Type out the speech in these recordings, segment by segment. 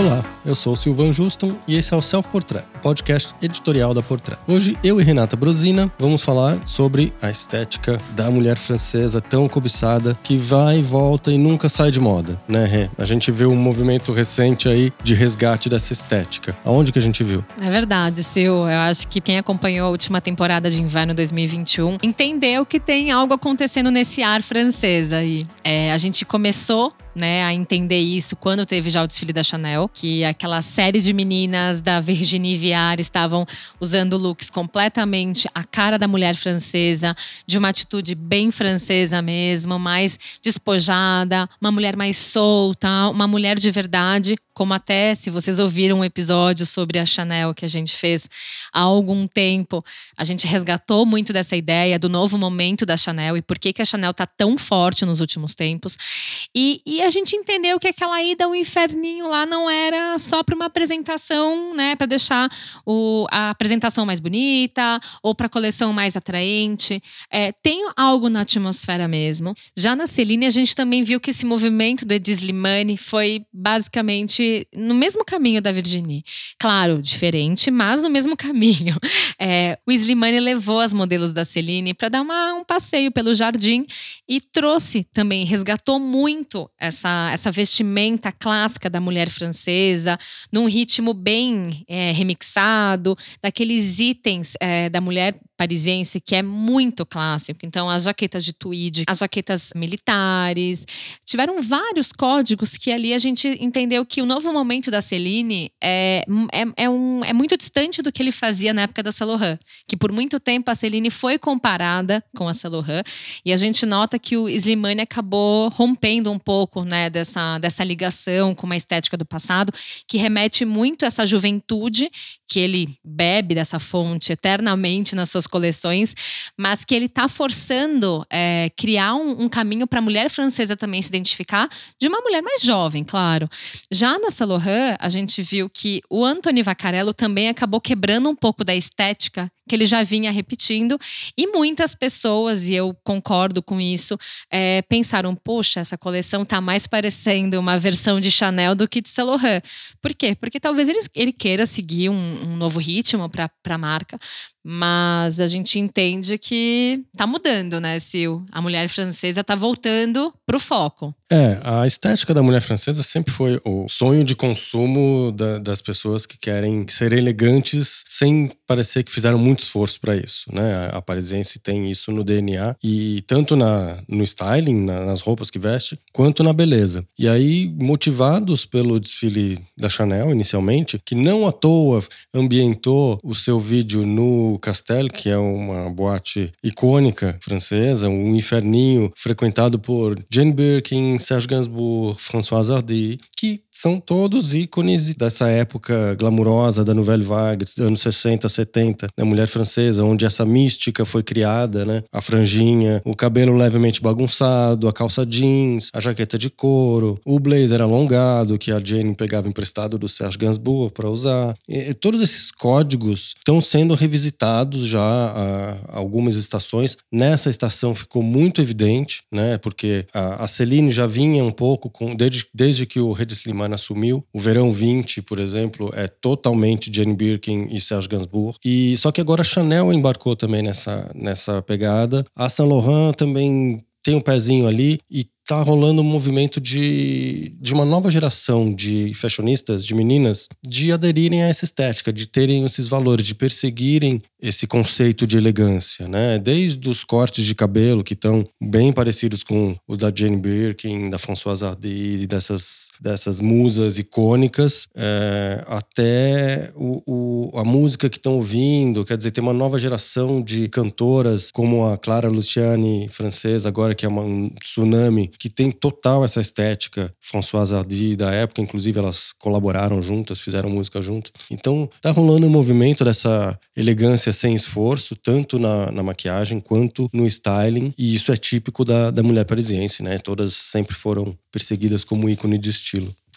Olá, eu sou o Silvan Juston e esse é o Self Portrait, podcast editorial da Portrait. Hoje eu e Renata Brosina vamos falar sobre a estética da mulher francesa tão cobiçada que vai e volta e nunca sai de moda, né, Rê? A gente viu um movimento recente aí de resgate dessa estética. Aonde que a gente viu? É verdade, Sil. Eu acho que quem acompanhou a última temporada de inverno 2021 entendeu que tem algo acontecendo nesse ar francês aí. É, a gente começou né, a entender isso quando teve já o desfile da Chanel, que aquela série de meninas da Virginie Viard estavam usando looks completamente a cara da mulher francesa, de uma atitude bem francesa mesmo, mais despojada, uma mulher mais solta, uma mulher de verdade, como até se vocês ouviram um episódio sobre a Chanel que a gente fez há algum tempo, a gente resgatou muito dessa ideia do novo momento da Chanel e por que, que a Chanel tá tão forte nos últimos tempos. E, e a gente entendeu que aquela ida ao inferninho lá não era só para uma apresentação, né, para deixar o, a apresentação mais bonita ou para a coleção mais atraente. É, tem algo na atmosfera mesmo. Já na Celine, a gente também viu que esse movimento do Edi Slimane foi basicamente no mesmo caminho da Virginie. Claro, diferente, mas no mesmo caminho. É, o Slimane levou as modelos da Celine para dar uma, um passeio pelo jardim e trouxe também, resgatou muito essa, essa vestimenta clássica da mulher francesa, num ritmo bem é, remixado, daqueles itens é, da mulher parisiense que é muito clássico. Então, as jaquetas de tweed, as jaquetas militares, tiveram vários códigos que ali a gente entendeu que o novo momento da Celine é, é, é, um, é muito distante do que ele fazia na época da Saint Laurent, que por muito tempo a Celine foi comparada com a Saint Laurent, e a gente nota que o Slimane acabou rompendo um pouco né, dessa, dessa ligação com uma estética do passado, que remete muito a essa juventude que ele bebe dessa fonte eternamente nas suas coleções, mas que ele está forçando é, criar um, um caminho para a mulher francesa também se identificar de uma mulher mais jovem, claro. Já na Saint Laurent, a gente viu que o Anthony Vaccarello também acabou quebrando um pouco da estética que ele já vinha repetindo. E muitas pessoas, e eu concordo com isso, é, pensaram: poxa, essa coleção tá mais parecendo uma versão de Chanel do que de Saint Laurent. Por quê? Porque talvez ele, ele queira seguir um, um novo ritmo para a marca, mas a gente entende que tá mudando, né, Sil? A mulher francesa tá voltando pro foco. É, a estética da mulher francesa sempre foi o sonho de consumo da, das pessoas que querem ser elegantes sem parecer que fizeram muito esforço para isso, né? A, parisiense tem isso no DNA e tanto na, no styling, na, nas roupas que veste, quanto na beleza. E aí, motivados pelo desfile da Chanel inicialmente, que não à toa ambientou o seu vídeo no Castel, que é uma boate icônica francesa, um inferninho frequentado por Jane Birkin, Serge Gainsbourg, François Hardy, que são todos ícones dessa época glamurosa da Nouvelle Vague, anos 60, 70, da mulher francesa, onde essa mística foi criada, né? A franjinha, o cabelo levemente bagunçado, a calça jeans, a jaqueta de couro, o blazer alongado que a Jane pegava emprestado do Serge Gainsbourg para usar. E, todos esses códigos estão sendo revisitados já há algumas estações. Nessa estação ficou muito evidente, né? Porque a, Celine já vinha um pouco com desde, desde que o Slimane assumiu. O verão 20, por exemplo, é totalmente Jane Birkin e Serge Gainsbourg. E só que agora a Chanel embarcou também nessa nessa pegada. A Saint Laurent também tem um pezinho ali e tá rolando um movimento de, de uma nova geração de fashionistas, de meninas, de aderirem a essa estética, de terem esses valores, de perseguirem esse conceito de elegância, né? Desde os cortes de cabelo que estão bem parecidos com os da Jane Birkin, da Françoise Hardy, dessas, dessas musas icônicas, é, até o, o, a música que estão ouvindo, quer dizer, tem uma nova geração de cantoras como a Clara Luciani, francesa, agora que é uma, um tsunami, que tem total essa estética Françoise Hardy da época, inclusive elas colaboraram juntas, fizeram música junto. Então tá rolando um movimento dessa elegância sem esforço, tanto na, na maquiagem quanto no styling, e isso é típico da, da mulher parisiense, né? Todas sempre foram perseguidas como ícone de estilo.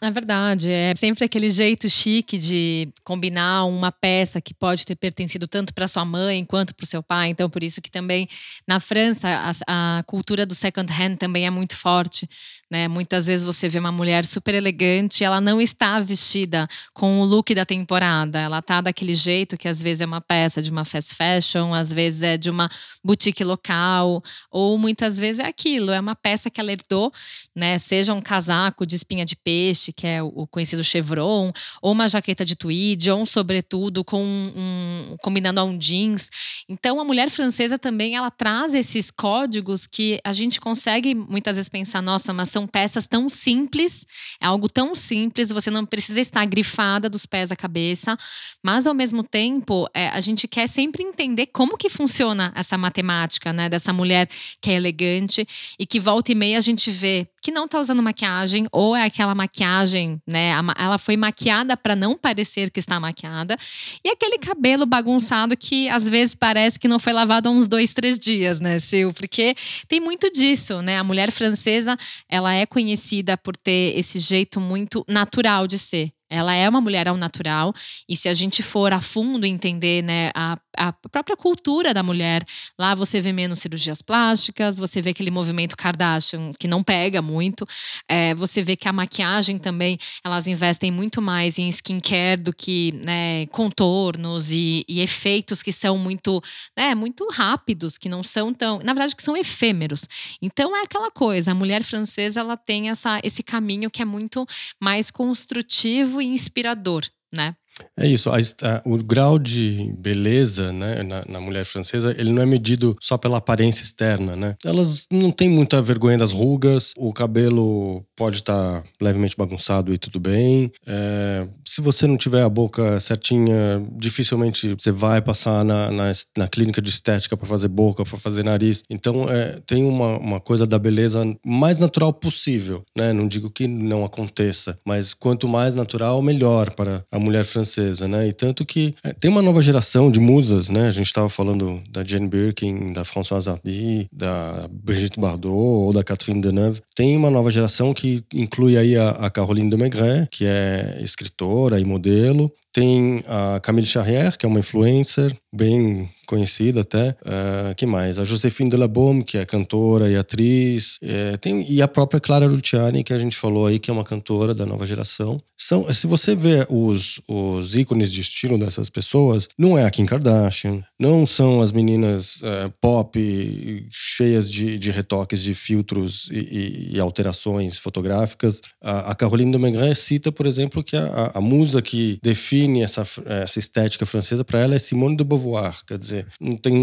É verdade. É sempre aquele jeito chique de combinar uma peça que pode ter pertencido tanto para sua mãe quanto para o seu pai. Então, por isso que também na França a, a cultura do second hand também é muito forte. Né? Muitas vezes você vê uma mulher super elegante, ela não está vestida com o look da temporada. Ela está daquele jeito que às vezes é uma peça de uma fast fashion, às vezes é de uma boutique local, ou muitas vezes é aquilo, é uma peça que ela herdou, né? Seja um casaco de espinha de peixe que é o conhecido chevron, ou uma jaqueta de tweed, ou um sobretudo com um, combinando a um jeans. Então, a mulher francesa também ela traz esses códigos que a gente consegue muitas vezes pensar, nossa, mas são peças tão simples, é algo tão simples, você não precisa estar grifada dos pés à cabeça, mas ao mesmo tempo, é, a gente quer sempre entender como que funciona essa matemática, né, dessa mulher que é elegante e que volta e meia a gente vê que não tá usando maquiagem ou é aquela maquiagem, né? Ela foi maquiada para não parecer que está maquiada e aquele cabelo bagunçado que às vezes parece que não foi lavado há uns dois, três dias, né, Sil? Porque tem muito disso, né? A mulher francesa ela é conhecida por ter esse jeito muito natural de ser. Ela é uma mulher ao natural, e se a gente for a fundo entender né, a, a própria cultura da mulher, lá você vê menos cirurgias plásticas, você vê aquele movimento Kardashian que não pega muito, é, você vê que a maquiagem também, elas investem muito mais em skincare do que né, contornos e, e, efeitos que são muito, né, muito rápidos, que não são tão. Na verdade, que são efêmeros. Então é aquela coisa, a mulher francesa ela tem essa, esse caminho que é muito mais construtivo inspirador, né? É isso, a, a, o grau de beleza né, na, na, mulher francesa, ele não é medido só pela aparência externa, né? Elas não têm muita vergonha das rugas, o cabelo pode estar tá levemente bagunçado e tudo bem. É, se você não tiver a boca certinha, dificilmente você vai passar na, na, na clínica de estética para fazer boca, para fazer nariz. Então, é, tem uma, uma coisa da beleza mais natural possível, né? Não digo que não aconteça, mas quanto mais natural, melhor para a mulher francesa francesa, né? E tanto que é, tem uma nova geração de musas, né? A gente estava falando da Jane Birkin, da Françoise Hardy, da Brigitte Bardot ou da Catherine Deneuve. Tem uma nova geração que inclui aí a, a Caroline de Maigret, que é escritora e modelo. Tem a Camille Charrière, que é uma influencer bem conhecida até. Uh, que mais? A Josephine Delabaume, que é cantora e atriz. É, tem, e a própria Clara Luciani, que a gente falou aí, que é uma cantora da nova geração. São, se você vê os, os ícones de estilo dessas pessoas, não é a Kim Kardashian, não são as meninas uh, pop cheias de, de retoques, de filtros e, e, e alterações fotográficas. A, a Caroline de Maigret cita, por exemplo, que a, a musa que define essa, essa estética francesa para ela é Simone de Beauvoir. Quer dizer, não tem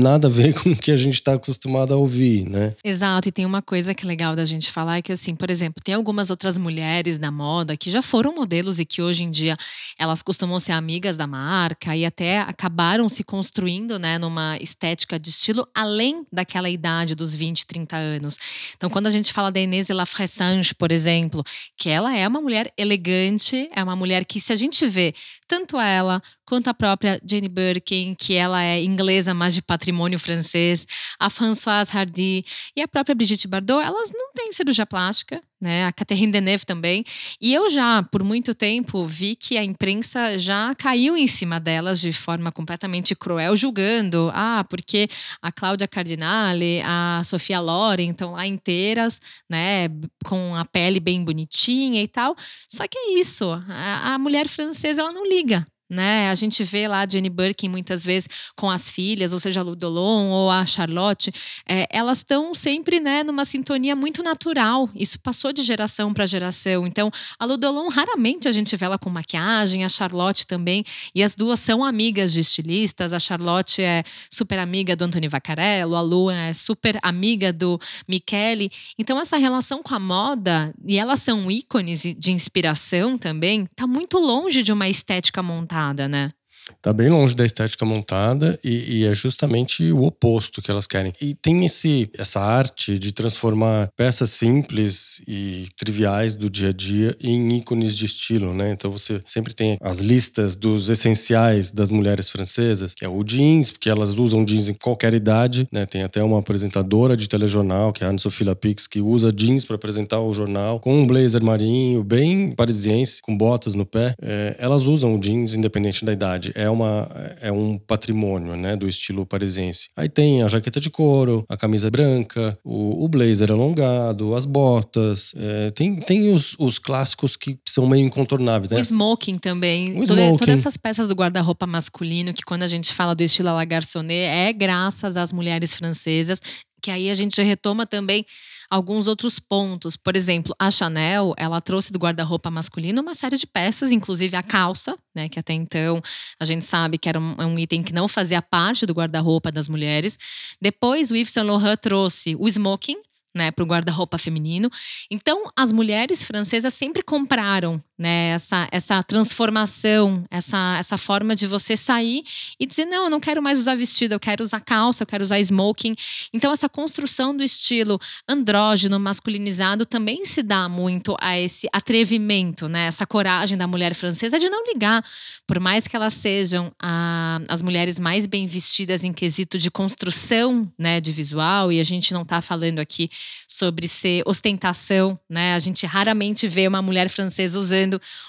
nada a ver com o que a gente está acostumado a ouvir, né? Exato, e tem uma coisa que é legal da gente falar, é que assim, por exemplo, tem algumas outras mulheres da moda que já foram modelos e que hoje em dia elas costumam ser amigas da marca e até acabaram se construindo, né, numa estética de estilo além daquela idade dos 20, 30 anos. Então, quando a gente fala da Inês Lafressange, por exemplo, que ela é uma mulher elegante, é uma mulher que se a gente vê tanto ela quanto a própria Jane Birkin, que ela é inglesa, mas de patrimônio francês, a Françoise Hardy e a própria Brigitte Bardot, elas não têm cirurgia plástica, né? A Catherine Deneuve também. E eu já, por muito tempo, vi que a imprensa já caiu em cima delas de forma completamente cruel, julgando, ah, porque a Cláudia Cardinale, a Sofia Loren estão lá inteiras, né, com a pele bem bonitinha e tal. Só que é isso, a, a mulher francesa ela não liga, né? A gente vê lá a Jenny Birkin muitas vezes com as filhas, ou seja, a Ludolon ou a Charlotte, é, elas estão sempre né, numa sintonia muito natural. Isso passou de geração para geração. Então, a Ludolon raramente a gente vê ela com maquiagem, a Charlotte também, e as duas são amigas de estilistas. A Charlotte é super amiga do Anthony Vaccarello, a Lu é super amiga do Michele. Então, essa relação com a moda, e elas são ícones de inspiração também, tá muito longe de uma estética montada né? Tá bem longe da estética montada e, e, é justamente o oposto que elas querem. E tem esse, essa arte de transformar peças simples e triviais do dia a dia em ícones de estilo, né? Então você sempre tem as listas dos essenciais das mulheres francesas, que é o jeans, porque elas usam jeans em qualquer idade, né? Tem até uma apresentadora de telejornal, que é a Anne-Sophie Lapix, que usa jeans para apresentar o jornal, com um blazer marinho, bem parisiense, com botas no pé. É, elas usam jeans independente da idade é, uma, é um patrimônio né, do estilo parisiense. Aí tem a jaqueta de couro, a camisa branca, o, o blazer alongado, as botas. É, tem tem os, os clássicos que são meio incontornáveis. Né? O smoking também. O Toda, smoking. Todas essas peças do guarda-roupa masculino, que quando a gente fala do estilo à la garçonnet, é graças às mulheres francesas, que aí a gente retoma também alguns outros pontos. Por exemplo, a Chanel, ela trouxe do guarda-roupa masculino uma série de peças, inclusive a calça, né, que até então a gente sabe que era um, um item que não fazia parte do guarda-roupa das mulheres. Depois o Yves Saint Laurent trouxe o smoking, né, para o guarda-roupa feminino. Então, as mulheres francesas sempre compraram né, essa, essa transformação, essa, essa forma de você sair e dizer: não, eu não quero mais usar vestido, eu quero usar calça, eu quero usar smoking. Então, essa construção do estilo andrógeno, masculinizado, também se dá muito a esse atrevimento, né, essa coragem da mulher francesa de não ligar, por mais que elas sejam a, as mulheres mais bem vestidas em quesito de construção né, de visual, e a gente não está falando aqui sobre ser ostentação, né? A gente raramente vê uma mulher francesa usando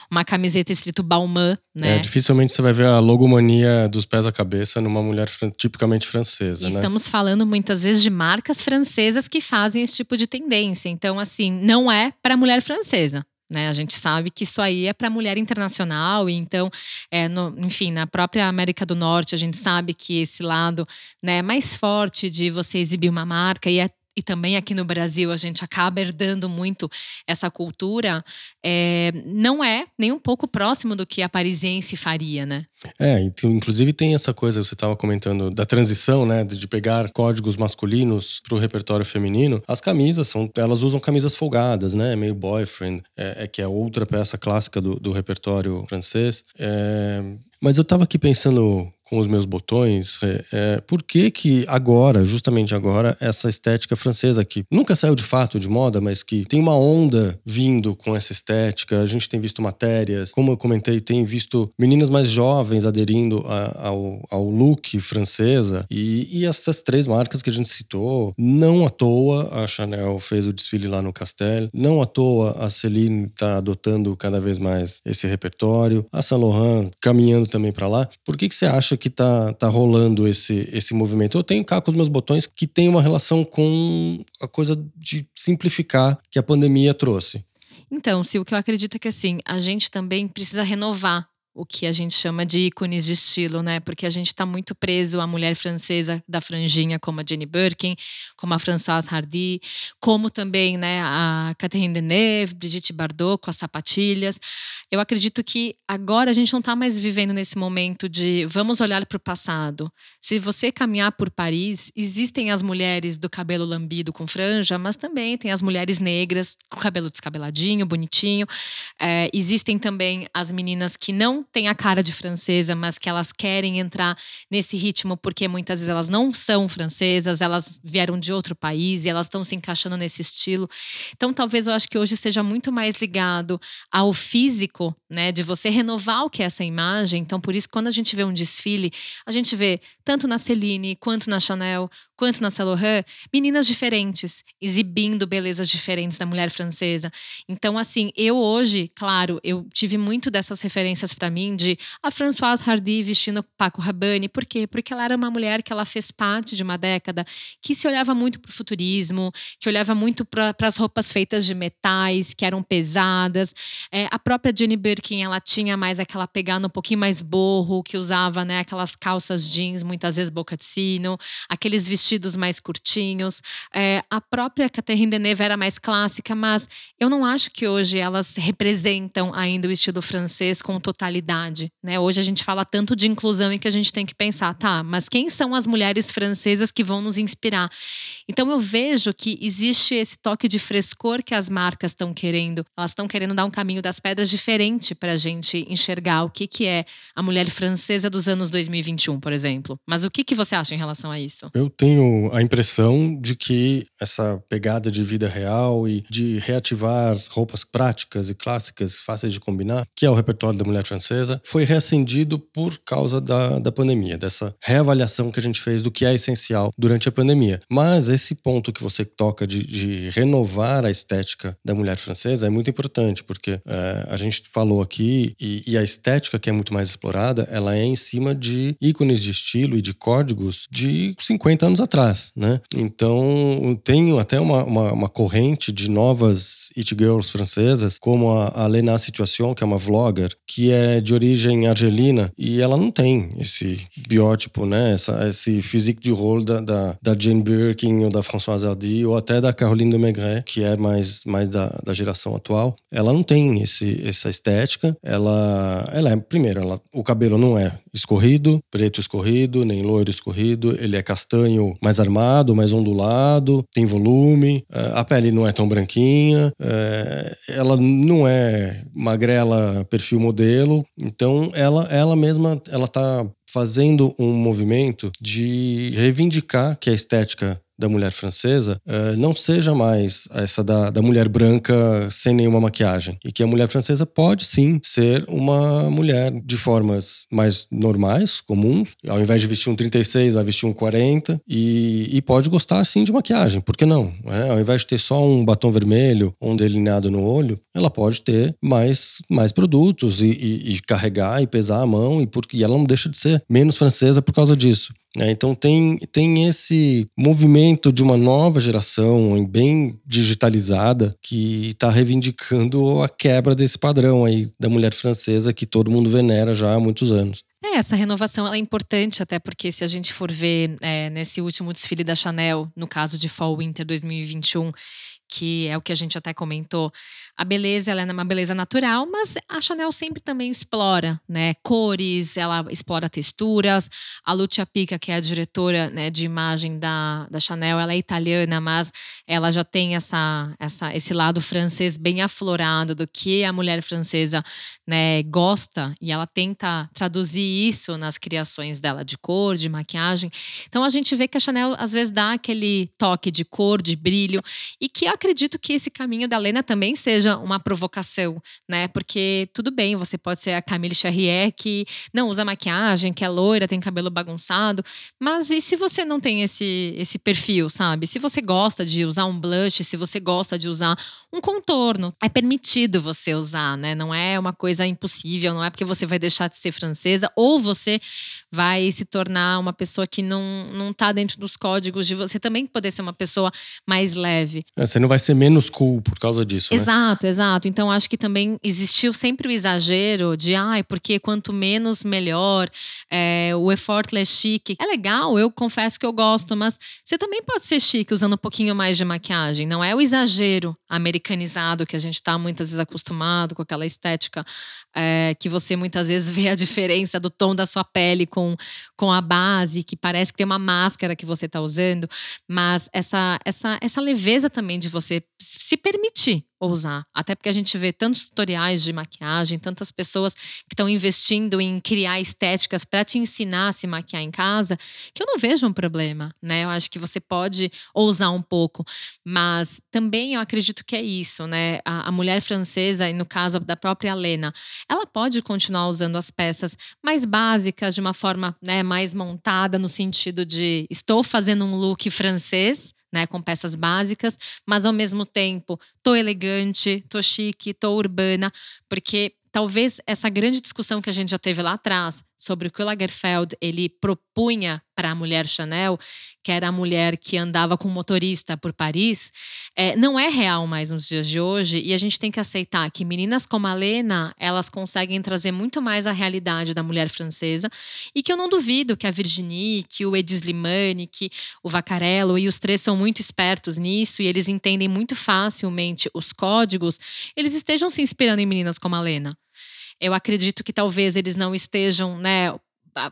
uma camiseta escrito Balmain, né? É, dificilmente você vai ver a logomania dos pés à cabeça numa mulher tipicamente francesa, e né? Estamos falando muitas vezes de marcas francesas que fazem esse tipo de tendência. Então, assim, não é para mulher francesa. Né, a gente sabe que isso aí é para mulher internacional, e então, é, no, enfim, na própria América do Norte, a gente sabe que esse lado né, mais forte de você exibir uma marca e é e também aqui no Brasil a gente acaba herdando muito essa cultura, é, não é nem um pouco próximo do que a parisiense faria, né? É, inclusive tem essa coisa, você estava comentando da transição, né, de pegar códigos masculinos para o repertório feminino. As camisas são, elas usam camisas folgadas, né, meio boyfriend, é, é que é outra peça clássica do, do repertório francês. É, mas eu estava aqui pensando com os meus botões, é, é, por que que agora, justamente agora, essa estética francesa que nunca saiu de fato de moda, mas que tem uma onda vindo com essa estética, a gente tem visto matérias, como eu comentei, tem visto meninas mais jovens aderindo a, ao, ao look francesa e, e essas três marcas que a gente citou, não à toa a Chanel fez o desfile lá no Castel, não à toa a Celine está adotando cada vez mais esse repertório, a Saint Laurent caminhando também para lá. Por que que você acha que tá, tá rolando esse, esse movimento? Eu tenho cá com os meus botões que tem uma relação com a coisa de simplificar que a pandemia trouxe. Então, se o que eu acredito é que assim, a gente também precisa renovar o que a gente chama de ícones de estilo, né? Porque a gente está muito preso à mulher francesa da franjinha, como a Jenny Birkin, como a Françoise Hardy, como também né, a Catherine Deneuve, Brigitte Bardot com as sapatilhas. Eu acredito que agora a gente não está mais vivendo nesse momento de vamos olhar para o passado. Se você caminhar por Paris, existem as mulheres do cabelo lambido com franja, mas também tem as mulheres negras com cabelo descabeladinho, bonitinho. É, existem também as meninas que não têm a cara de francesa, mas que elas querem entrar nesse ritmo porque muitas vezes elas não são francesas, elas vieram de outro país e elas estão se encaixando nesse estilo. Então, talvez eu acho que hoje seja muito mais ligado ao físico, né, de você renovar o que é essa imagem. Então, por isso, quando a gente vê um desfile, a gente vê tanto na Celine quanto na Chanel, quanto na Saint Laurent, meninas diferentes, exibindo belezas diferentes da mulher francesa. Então, assim, eu hoje, claro, eu tive muito dessas referências para mim de a Françoise Hardy vestindo Paco Rabanne. Por quê? Porque ela era uma mulher que ela fez parte de uma década que se olhava muito para o futurismo, que olhava muito para as roupas feitas de metais, que eram pesadas. É, a própria Jenny Birkin, ela tinha mais aquela pegada um pouquinho mais borro, que usava né, aquelas calças jeans, muitas vezes boca de sino, aqueles vestidos mais curtinhos. É, a própria Catherine Deneuve era mais clássica, mas eu não acho que hoje elas representam ainda o estilo francês com totalidade né? Hoje a gente fala tanto de inclusão e que a gente tem que pensar, tá, mas quem são as mulheres francesas que vão nos inspirar? Então eu vejo que existe esse toque de frescor que as marcas estão querendo. Elas estão querendo dar um caminho das pedras diferente para a gente enxergar o que, que é a mulher francesa dos anos 2021, por exemplo. Mas o que, que você acha em relação a isso? Eu tenho a impressão de que essa pegada de vida real e de reativar roupas práticas e clássicas, fáceis de combinar, que é o repertório da mulher francesa, foi reacendido por causa da, da pandemia, dessa reavaliação que a gente fez do que é essencial durante a pandemia. Mas esse ponto que você toca de, de renovar a estética da mulher francesa é muito importante, porque é, a gente falou aqui, e, e, a estética que é muito mais explorada, ela é em cima de ícones de estilo de códigos de 50 anos atrás, né? Então, tenho até uma, uma, uma corrente de novas it girls francesas, como a, a Lena Situation, que é uma vlogger, que é de origem argelina, e ela não tem esse biótipo, né? Essa, esse physique du rôle da, da, da Jane Birkin ou da Françoise Hardy, ou até da Caroline de Maigret, que é mais, mais da, da geração atual. Ela não tem esse, essa estética. Ela, ela é, primeiro, ela, o cabelo não é escorrido, preto escorrido, nem loiro escorrido. Ele é castanho mais armado, mais ondulado, tem volume. É, a pele não é tão branquinha. É, ela não é magrela perfil modelo. Então, ela, ela mesma, ela tá fazendo um movimento de reivindicar que a estética da mulher francesa uh, não seja mais essa da, da mulher branca sem nenhuma maquiagem. E que a mulher francesa pode sim ser uma mulher de formas mais normais, comuns. Ao invés de vestir um 36, vai vestir um 40. E, e pode gostar sim de maquiagem, por que não? É, ao invés de ter só um batom vermelho um delineado no olho, ela pode ter mais, mais produtos e, e, e carregar e pesar a mão. E, porque, e ela não deixa de ser menos francesa por causa disso. Né? Então tem, tem esse movimento de uma nova geração bem digitalizada que está reivindicando a quebra desse padrão aí da mulher francesa que todo mundo venera já há muitos anos. É, essa renovação é importante, até porque se a gente for ver é, nesse último desfile da Chanel, no caso de Fall Winter 2021, que é o que a gente até comentou. A beleza ela é uma beleza natural, mas a Chanel sempre também explora, né? Cores, ela explora texturas. A Lucia Pica, que é a diretora né, de imagem da, da Chanel, ela é italiana, mas ela já tem essa, essa, esse lado francês bem aflorado do que a mulher francesa né, gosta e ela tenta traduzir isso nas criações dela de cor, de maquiagem. Então a gente vê que a Chanel às vezes dá aquele toque de cor, de brilho e que a acredito que esse caminho da Lena também seja uma provocação, né? Porque tudo bem, você pode ser a Camille Charrier que não usa maquiagem, que é loira, tem cabelo bagunçado, mas e se você não tem esse, esse perfil, sabe? Se você gosta de usar um blush, se você gosta de usar um contorno, é permitido você usar, né? Não é uma coisa impossível, não é porque você vai deixar de ser francesa ou você vai se tornar uma pessoa que não, não tá dentro dos códigos de você também poder ser uma pessoa mais leve. É, você não vai ser menos cool por causa disso, né? Exato, né? exato. Então acho que também existiu sempre o exagero de, ai, porque quanto menos melhor, é, o effortless chique. É legal, eu confesso que eu gosto, mas você também pode ser chique usando um pouquinho mais de maquiagem. Não é o exagero americanizado que a gente tá muitas vezes acostumado com aquela estética é, que você muitas vezes vê a diferença do tom da sua pele com, com a base, que parece que tem uma máscara que você está usando, mas essa, essa, essa leveza também de você se permitir usar. Até porque a gente vê tantos tutoriais de maquiagem, tantas pessoas que estão investindo em criar estéticas para te ensinar a se maquiar em casa, que eu não vejo um problema, né? Eu acho que você pode ousar um pouco, mas também eu acredito que é isso, né? A, a mulher francesa, e no caso da própria Lena, ela pode continuar usando as peças mais básicas, de uma forma né, mais montada, no sentido de estou fazendo um look francês, né, com peças básicas, mas ao mesmo tempo tô elegante, tô chique, tô urbana, porque talvez essa grande discussão que a gente já teve lá atrás sobre o que o Lagerfeld ele propunha para a mulher Chanel, que era a mulher que andava com motorista por Paris, é, não é real mais nos dias de hoje e a gente tem que aceitar que meninas como a Lena elas conseguem trazer muito mais a realidade da mulher francesa e que eu não duvido que a Virginie, que o Edi Slimane, que o Vaccarello e os três são muito espertos nisso e eles entendem muito facilmente os códigos, eles estejam se inspirando em meninas como a Lena. Eu acredito que talvez eles não estejam, né,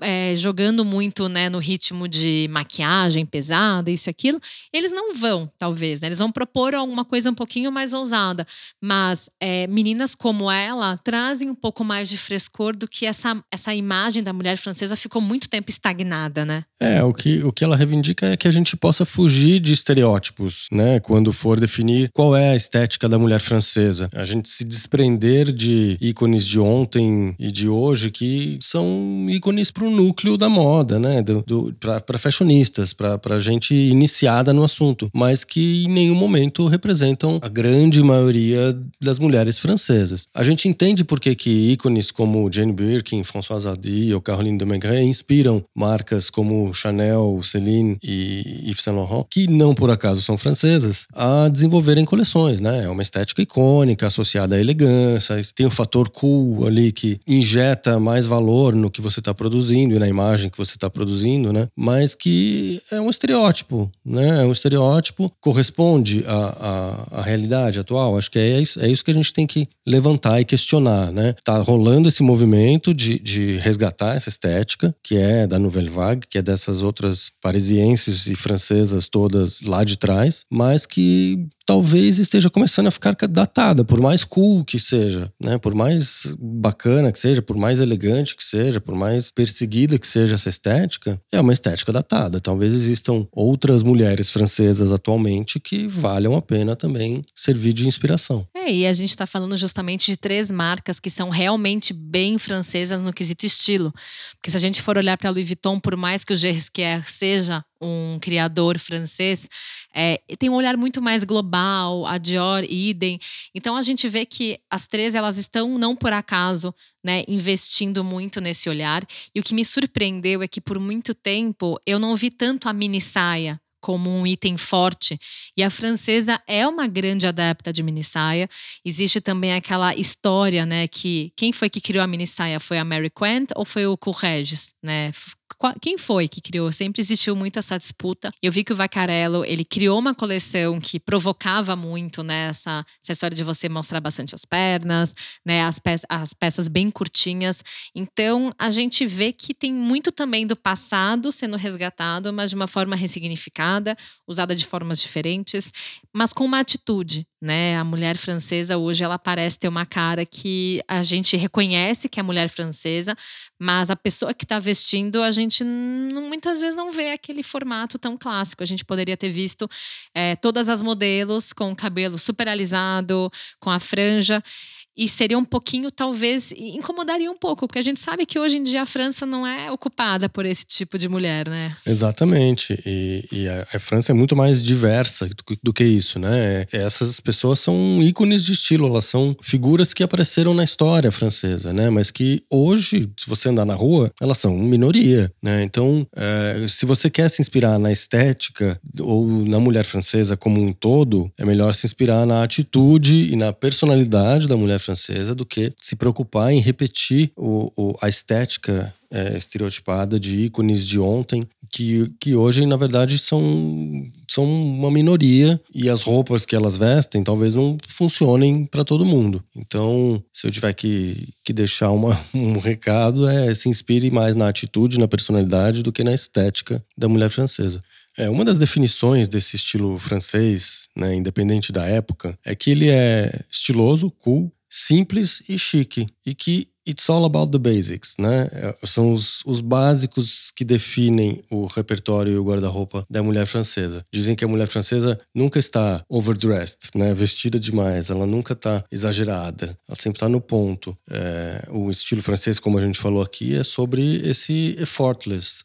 é, jogando muito né, no ritmo de maquiagem pesada, isso e aquilo, eles não vão, talvez, né? Eles vão propor alguma coisa um pouquinho mais ousada. Mas é, meninas como ela trazem um pouco mais de frescor do que essa, essa imagem da mulher francesa ficou muito tempo estagnada, né? É, o que, o que ela reivindica é que a gente possa fugir de estereótipos, né? Quando for definir qual é a estética da mulher francesa. A gente se desprender de ícones de ontem e de hoje que são ícones para o núcleo da moda, né? Do, do, para fashionistas, para gente iniciada no assunto, mas que em nenhum momento representam a grande maioria das mulheres francesas. A gente entende por que, ícones como Jane Birkin, Françoise Hardy ou Caroline de Maigret inspiram marcas como Chanel, Celine e Yves Saint Laurent, que não por acaso são francesas, a desenvolverem coleções, né? É uma estética icônica associada à elegância, tem o fator cool ali que injeta mais valor no que você está produzindo produzindo e na imagem que você está produzindo, né? Mas que é um estereótipo, né? É um estereótipo, corresponde à, à, à realidade atual. Acho que é isso, é isso que a gente tem que levantar e questionar, né? Tá rolando esse movimento de, de resgatar essa estética, que é da Nouvelle Vague, que é dessas outras parisienses e francesas todas lá de trás, mas que talvez esteja começando a ficar datada, por mais cool que seja, né? Por mais bacana que seja, por mais elegante que seja, por mais perseguida que seja essa estética, é uma estética datada. Talvez existam outras mulheres francesas atualmente que valham a pena também servir de inspiração. É, e a gente está falando justamente de três marcas que são realmente bem francesas no quesito estilo. Porque se a gente for olhar para Louis Vuitton, por mais que o Gerskier seja um criador francês, é, tem um olhar muito mais global, a Dior, idem. Então a gente vê que as três elas estão não por acaso, né, investindo muito nesse olhar. E o que me surpreendeu é que por muito tempo eu não vi tanto a mini saia como um item forte. E a francesa é uma grande adepta de mini saia. Existe também aquela história, né, que quem foi que criou a mini saia? Foi a Mary Quant ou foi o Courrèges, né? Quem foi que criou? Sempre existiu muito essa disputa. Eu vi que o Vacarello, ele criou uma coleção que provocava muito, né, essa, essa história de você mostrar bastante as pernas, né, as, pe as peças bem curtinhas. Então, a gente vê que tem muito também do passado sendo resgatado, mas de uma forma ressignificada, usada de formas diferentes, mas com uma atitude, né? A mulher francesa hoje ela parece ter uma cara que a gente reconhece que é mulher francesa, mas a pessoa que está vestindo a gente muitas vezes não vê aquele formato tão clássico. A gente poderia ter visto é, todas as modelos com o cabelo super alisado, com a franja e seria um pouquinho, talvez, incomodaria um pouco, porque a gente sabe que hoje em dia a França não é ocupada por esse tipo de mulher, né? Exatamente. E, e a, a, França é muito mais diversa do, do, que isso, né? Essas pessoas são ícones de estilo, elas são figuras que apareceram na história francesa, né? Mas que hoje, se você andar na rua, elas são minoria, né? Então, é, se você quer se inspirar na estética ou na mulher francesa como um todo, é melhor se inspirar na atitude e na personalidade da mulher francesa do que se preocupar em repetir o, o, a estética é, estereotipada de ícones de ontem, que, que hoje, na verdade, são, são uma minoria e as roupas que elas vestem talvez não funcionem para todo mundo. Então, se eu tiver que, que deixar uma, um recado, é se inspire mais na atitude, na personalidade do que na estética da mulher francesa. É, uma das definições desse estilo francês, né, independente da época, é que ele é estiloso, cool, simples e chique. E que It's all about the basics, né? É, são os, os básicos que definem o repertório e o guarda-roupa da mulher francesa. Dizem que a mulher francesa nunca está overdressed, né? Vestida demais, ela nunca está exagerada, ela sempre está no ponto. É, o estilo francês, como a gente falou aqui, é sobre esse effortless?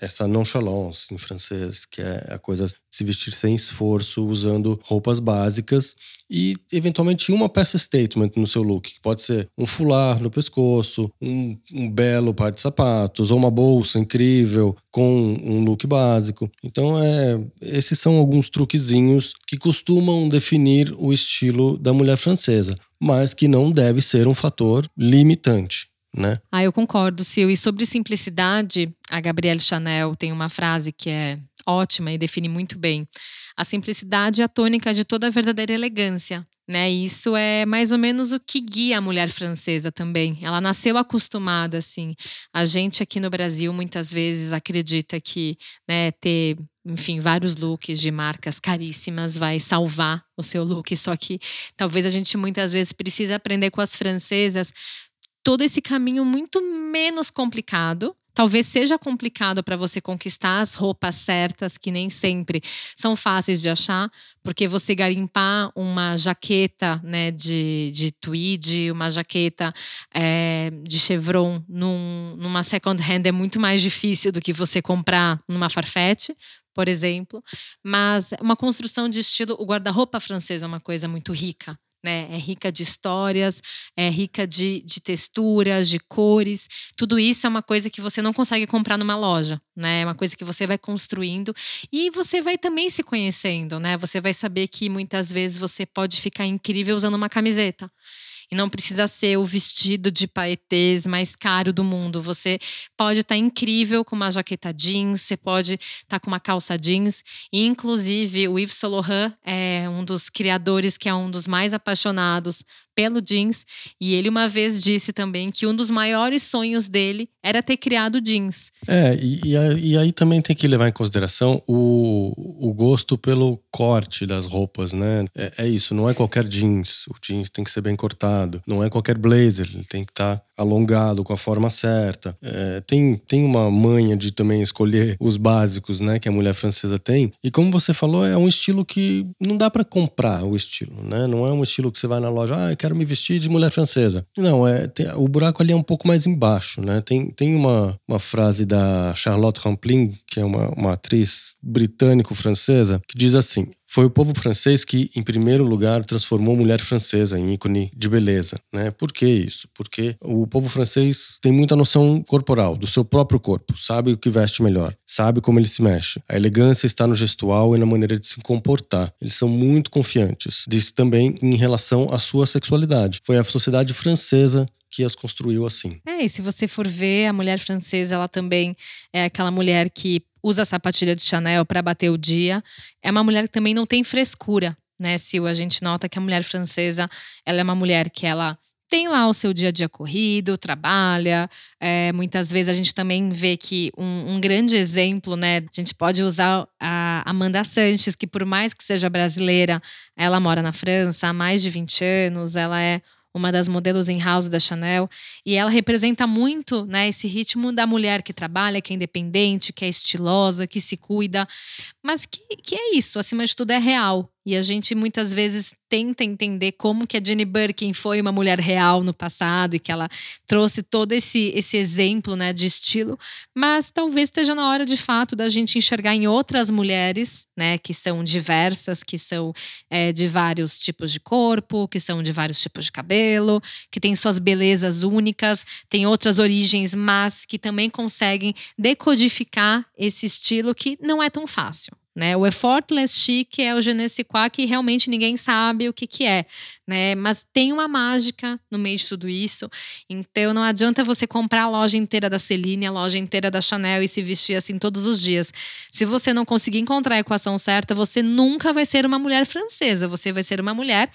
Essa nonchalance em francês, que é a coisa de se vestir sem esforço, usando roupas básicas e eventualmente uma peça statement no seu look, que pode ser um fular no pescoço, um, um belo par de sapatos ou uma bolsa incrível com um look básico. Então, é, esses são alguns truquezinhos que costumam definir o estilo da mulher francesa, mas que não deve ser um fator limitante. Né? Ah, eu concordo, Sil. E sobre simplicidade, a Gabrielle Chanel tem uma frase que é ótima e define muito bem. A simplicidade é a tônica de toda a verdadeira elegância. né? Isso é mais ou menos o que guia a mulher francesa também. Ela nasceu acostumada assim. A gente aqui no Brasil muitas vezes acredita que, né, ter enfim, vários looks de marcas caríssimas vai salvar o seu look. Só que talvez a gente muitas vezes precise aprender com as francesas todo esse caminho muito menos complicado. Talvez seja complicado para você conquistar as roupas certas, que nem sempre são fáceis de achar, porque você garimpar uma jaqueta né, de, de tweed, uma jaqueta é, de chevron num, numa second hand é muito mais difícil do que você comprar numa Farfetch, por exemplo. Mas uma construção de estilo, o guarda-roupa francês é uma coisa muito rica né? É rica de histórias, é rica de, de texturas, de cores. Tudo isso é uma coisa que você não consegue comprar numa loja, né? É uma coisa que você vai construindo e você vai também se conhecendo, né? Você vai saber que muitas vezes você pode ficar incrível usando uma camiseta. E não precisa ser o vestido de paetês mais caro do mundo. Você pode estar tá incrível com uma jaqueta jeans, você pode estar tá com uma calça jeans. E, inclusive, o Yves Saint Laurent é um dos criadores que é um dos mais apaixonados pelo jeans. E ele uma vez disse também que um dos maiores sonhos dele era ter criado jeans. É, e, e aí também tem que levar em consideração o, o gosto pelo corte das roupas, né? É, é, isso, não é qualquer jeans. O jeans tem que ser bem cortado. Não é qualquer blazer, ele tem que estar tá alongado, com a forma certa. É, tem, tem uma manha de também escolher os básicos, né? Que a mulher francesa tem. E como você falou, é um estilo que não dá para comprar o estilo, né? Não é um estilo que você vai na loja, ah, eu quero quero me vestir de mulher francesa. Não, é, tem, o buraco ali é um pouco mais embaixo, né? Tem, tem uma, uma frase da Charlotte Rampling, que é uma, uma atriz britânico-francesa, que diz assim: foi o povo francês que, em primeiro lugar, transformou a mulher francesa em ícone de beleza. Né? Por que isso? Porque o povo francês tem muita noção corporal, do seu próprio corpo, sabe o que veste melhor, sabe como ele se mexe. A elegância está no gestual e na maneira de se comportar. Eles são muito confiantes. Disso também em relação à sua sexualidade. Foi a sociedade francesa que as construiu assim. É, e se você for ver, a mulher francesa, ela também é aquela mulher que usa sapatilha de Chanel para bater o dia. É uma mulher que também não tem frescura, né, Sil? A gente nota que a mulher francesa, ela é uma mulher que ela tem lá o seu dia a dia corrido, trabalha. É, muitas vezes a gente também vê que um, um, grande exemplo, né? A gente pode usar a Amanda Sanches, que por mais que seja brasileira, ela mora na França há mais de 20 anos, ela é uma das modelos em house da Chanel, e ela representa muito, né, esse ritmo da mulher que trabalha, que é independente, que é estilosa, que se cuida, mas que, que é isso, acima de tudo é real. E a gente muitas vezes tenta entender como que a Jenny Birkin foi uma mulher real no passado e que ela trouxe todo esse, esse exemplo né, de estilo, mas talvez esteja na hora de fato da gente enxergar em outras mulheres, né, que são diversas, que são é, de vários tipos de corpo, que são de vários tipos de cabelo, que têm suas belezas únicas, têm outras origens, mas que também conseguem decodificar esse estilo que não é tão fácil. Né? O effortless chic é o je ne sais quoi que realmente ninguém sabe o que, que é, né? Mas tem uma mágica no meio de tudo isso. Então não adianta você comprar a loja inteira da Celine, a loja inteira da Chanel e se vestir assim todos os dias. Se você não conseguir encontrar a equação certa, você nunca vai ser uma mulher francesa. Você vai ser uma mulher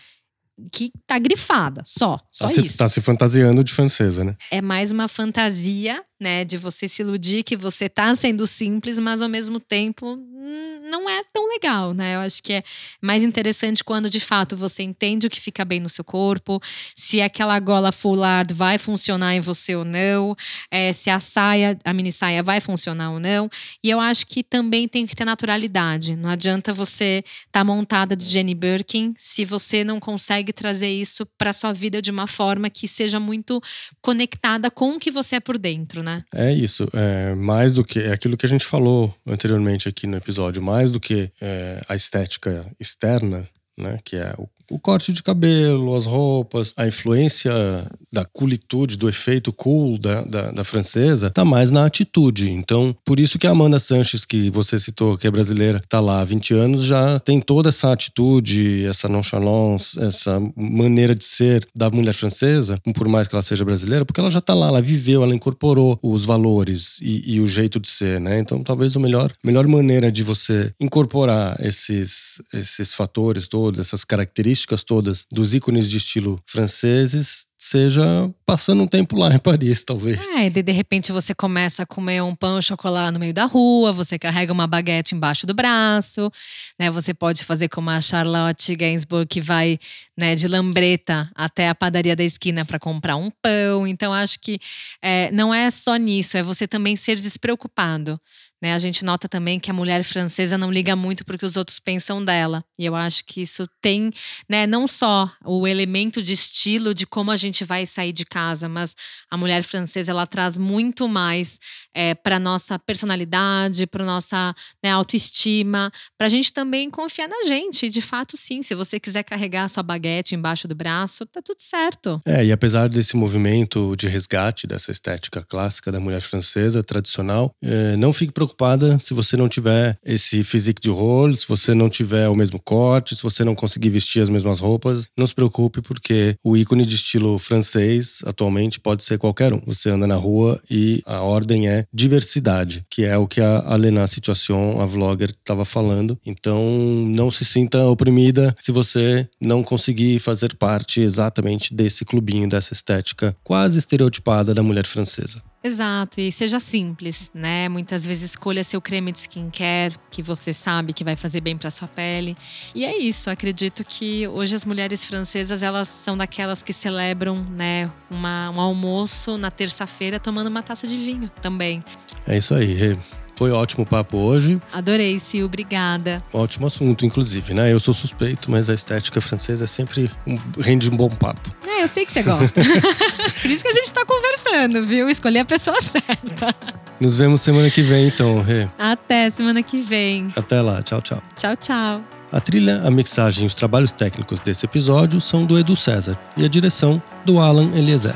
que tá grifada, só, só tá isso. Se, tá se fantasiando de francesa, né? É mais uma fantasia né? De você se iludir que você tá sendo simples, mas ao mesmo tempo hum, não é tão legal, né? Eu acho que é mais interessante quando de fato você entende o que fica bem no seu corpo, se aquela gola full vai funcionar em você ou não, é, se a saia, a mini saia vai funcionar ou não. E eu acho que também tem que ter naturalidade. Não adianta você estar tá montada de Jenny Birkin se você não consegue trazer isso para sua vida de uma forma que seja muito conectada com o que você é por dentro, né? É isso. É, mais do que. É aquilo que a gente falou anteriormente aqui no episódio. Mais do que é, a estética externa, né? Que é o o corte de cabelo, as roupas, a influência da coolitude, do efeito cool da, da, da, francesa, tá mais na atitude. Então, por isso que a Amanda Sanches, que você citou, que é brasileira, tá lá há 20 anos, já tem toda essa atitude, essa nonchalance, essa maneira de ser da mulher francesa, por mais que ela seja brasileira, porque ela já tá lá, ela viveu, ela incorporou os valores e, e o jeito de ser, né? Então, talvez a melhor, melhor maneira de você incorporar esses, esses fatores todos, essas características, características todas dos ícones de estilo franceses seja passando um tempo lá em Paris, talvez. É, de, de repente você começa a comer um pão chocolate no meio da rua, você carrega uma baguete embaixo do braço, né? Você pode fazer como a Charlotte Gainsbourg que vai, né, de lambreta até a padaria da esquina para comprar um pão. Então acho que é, não é só nisso, é você também ser despreocupado. Né? A gente nota também que a mulher francesa não liga muito para o que os outros pensam dela. E eu acho que isso tem, né, não só o elemento de estilo de como a gente vai sair de casa, mas a mulher francesa ela traz muito mais é, para nossa personalidade, para nossa né, autoestima, para a gente também confiar na gente. De fato, sim, se você quiser carregar sua baguete embaixo do braço, tá tudo certo. É, e apesar desse movimento de resgate dessa estética clássica da mulher francesa tradicional, é, não fique preocupada se você não tiver esse physique de rôle, se você não tiver o mesmo corte, se você não conseguir vestir as mesmas roupas, não se preocupe porque o ícone de estilo francês atualmente pode ser qualquer um. Você anda na rua e a ordem é diversidade, que é o que a Lena Situation, a vlogger, estava falando. Então, não se sinta oprimida se você não conseguir fazer parte exatamente desse clubinho, dessa estética quase estereotipada da mulher francesa. Exato, e seja simples, né? Muitas vezes escolha seu creme de skincare que você sabe que vai fazer bem para sua pele. E é isso, acredito que hoje as mulheres francesas, elas são daquelas que celebram, né, uma, um almoço na terça-feira tomando uma taça de vinho também. É isso aí. Foi ótimo o papo hoje. Adorei, Sil, obrigada. Ótimo assunto, inclusive, né? Eu sou suspeito, mas a estética francesa é sempre um, rende um bom papo. É, eu sei que você gosta. Por isso que a gente tá conversando, viu? Escolhi a pessoa certa. Nos vemos semana que vem, então, Rê. Até semana que vem. Até lá. Tchau, tchau. Tchau, tchau. A trilha, a mixagem e os trabalhos técnicos desse episódio são do Edu César e a direção do Alan Eliezer.